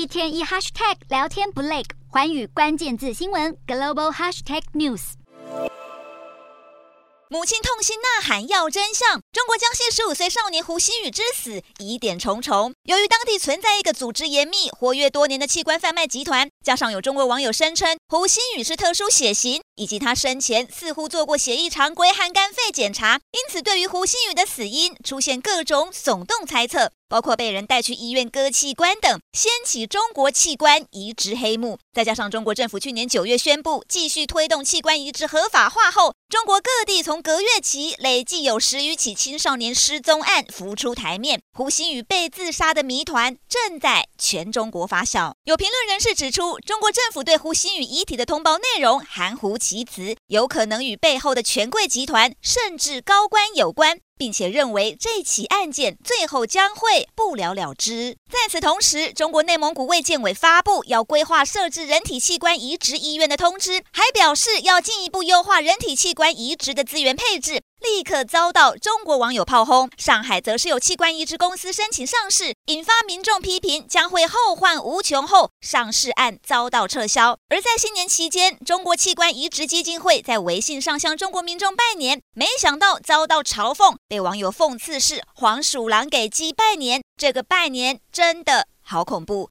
一天一 hashtag 聊天不累，寰宇关键字新闻 global hashtag news。母亲痛心呐喊要真相。中国江西十五岁少年胡鑫宇之死疑点重重。由于当地存在一个组织严密、活跃多年的器官贩卖集团，加上有中国网友声称胡鑫宇是特殊血型，以及他生前似乎做过血液常规和肝肺检查，因此对于胡鑫宇的死因出现各种耸动猜测。包括被人带去医院割器官等，掀起中国器官移植黑幕。再加上中国政府去年九月宣布继续推动器官移植合法化后，中国各地从隔月起累计有十余起青少年失踪案浮出台面，胡鑫宇被自杀的谜团正在全中国发酵。有评论人士指出，中国政府对胡鑫宇遗体的通报内容含糊其辞，有可能与背后的权贵集团甚至高官有关。并且认为这起案件最后将会不了了之。在此同时，中国内蒙古卫健委发布要规划设置人体器官移植医院的通知，还表示要进一步优化人体器官移植的资源配置。立刻遭到中国网友炮轰。上海则是有器官移植公司申请上市，引发民众批评，将会后患无穷后，上市案遭到撤销。而在新年期间，中国器官移植基金会在微信上向中国民众拜年，没想到遭到嘲讽，被网友讽刺是黄鼠狼给鸡拜年。这个拜年真的好恐怖。